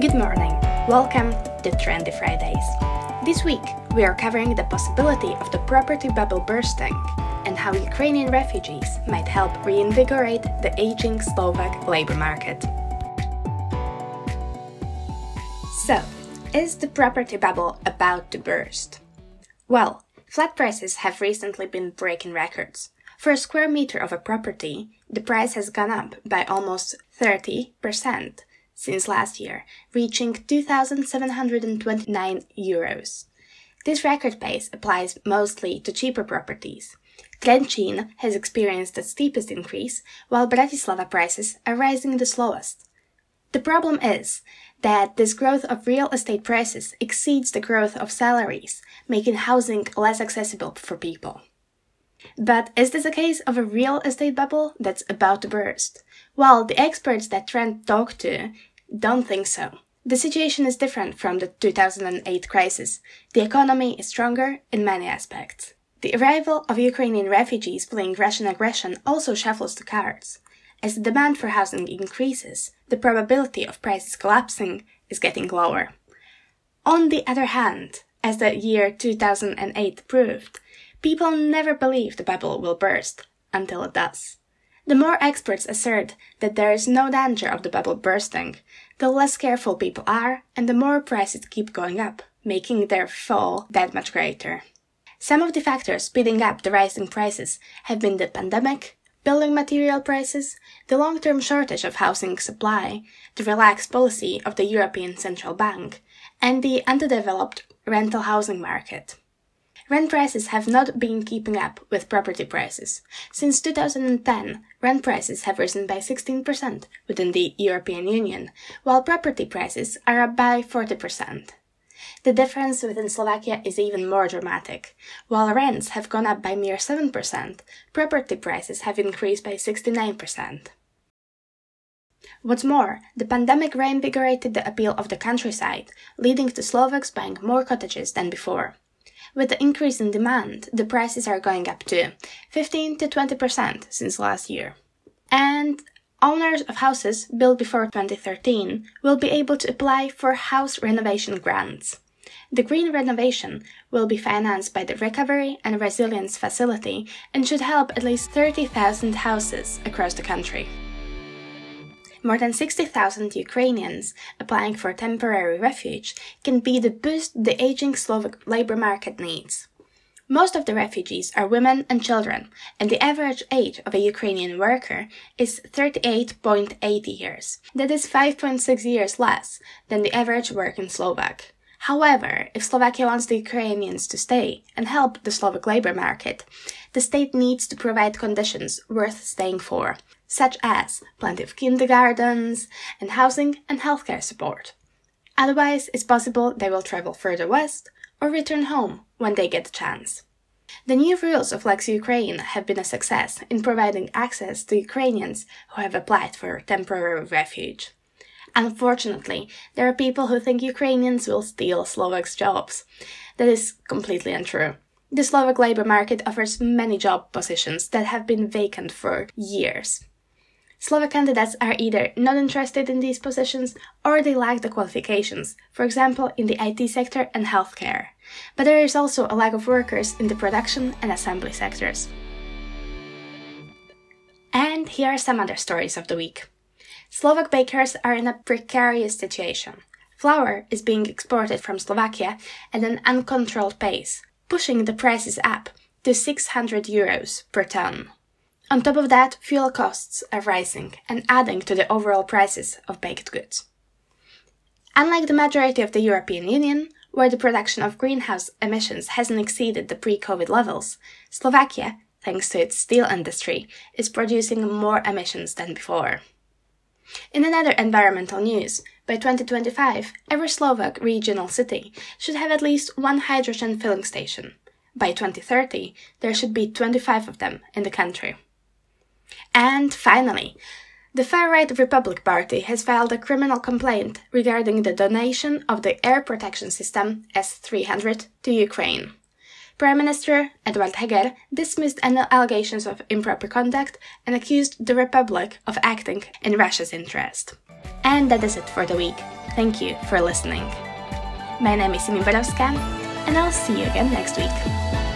Good morning. Welcome to Trendy Fridays. This week, we are covering the possibility of the property bubble bursting and how Ukrainian refugees might help reinvigorate the aging Slovak labor market. So, is the property bubble about to burst? Well, flat prices have recently been breaking records. For a square meter of a property, the price has gone up by almost 30% since last year, reaching 2,729 euros. This record pace applies mostly to cheaper properties. Trenčín has experienced the steepest increase, while Bratislava prices are rising the slowest. The problem is that this growth of real estate prices exceeds the growth of salaries, making housing less accessible for people. But is this a case of a real estate bubble that's about to burst? Well, the experts that Trend talked to don't think so. The situation is different from the 2008 crisis. The economy is stronger in many aspects. The arrival of Ukrainian refugees fleeing Russian aggression also shuffles the cards. As the demand for housing increases, the probability of prices collapsing is getting lower. On the other hand, as the year 2008 proved, People never believe the bubble will burst until it does. The more experts assert that there is no danger of the bubble bursting, the less careful people are and the more prices keep going up, making their fall that much greater. Some of the factors speeding up the rising prices have been the pandemic, building material prices, the long-term shortage of housing supply, the relaxed policy of the European Central Bank, and the underdeveloped rental housing market. Rent prices have not been keeping up with property prices. Since 2010, rent prices have risen by 16% within the European Union, while property prices are up by 40%. The difference within Slovakia is even more dramatic. While rents have gone up by mere 7%, property prices have increased by 69%. What's more, the pandemic reinvigorated the appeal of the countryside, leading to Slovaks buying more cottages than before. With the increase in demand, the prices are going up to 15 to 20% since last year. And owners of houses built before 2013 will be able to apply for house renovation grants. The green renovation will be financed by the Recovery and Resilience Facility and should help at least 30,000 houses across the country. More than 60,000 Ukrainians applying for temporary refuge can be the boost the aging Slovak labor market needs. Most of the refugees are women and children, and the average age of a Ukrainian worker is 38.80 years. That is 5.6 years less than the average work in Slovak. However, if Slovakia wants the Ukrainians to stay and help the Slovak labor market, the state needs to provide conditions worth staying for, such as plenty of kindergartens and housing and healthcare support. Otherwise, it's possible they will travel further west or return home when they get the chance. The new rules of Lex Ukraine have been a success in providing access to Ukrainians who have applied for temporary refuge. Unfortunately, there are people who think Ukrainians will steal Slovaks' jobs. That is completely untrue. The Slovak labor market offers many job positions that have been vacant for years. Slovak candidates are either not interested in these positions or they lack the qualifications, for example, in the IT sector and healthcare. But there is also a lack of workers in the production and assembly sectors. And here are some other stories of the week. Slovak bakers are in a precarious situation. Flour is being exported from Slovakia at an uncontrolled pace, pushing the prices up to 600 euros per ton. On top of that, fuel costs are rising and adding to the overall prices of baked goods. Unlike the majority of the European Union, where the production of greenhouse emissions hasn't exceeded the pre COVID levels, Slovakia, thanks to its steel industry, is producing more emissions than before. In another environmental news, by 2025, every Slovak regional city should have at least one hydrogen filling station. By 2030, there should be 25 of them in the country. And finally, the far right Republic Party has filed a criminal complaint regarding the donation of the air protection system S 300 to Ukraine. Prime Minister Eduard Heger dismissed any allegations of improper conduct and accused the Republic of acting in Russia's interest. And that is it for the week. Thank you for listening. My name is Simi Borowska, and I'll see you again next week.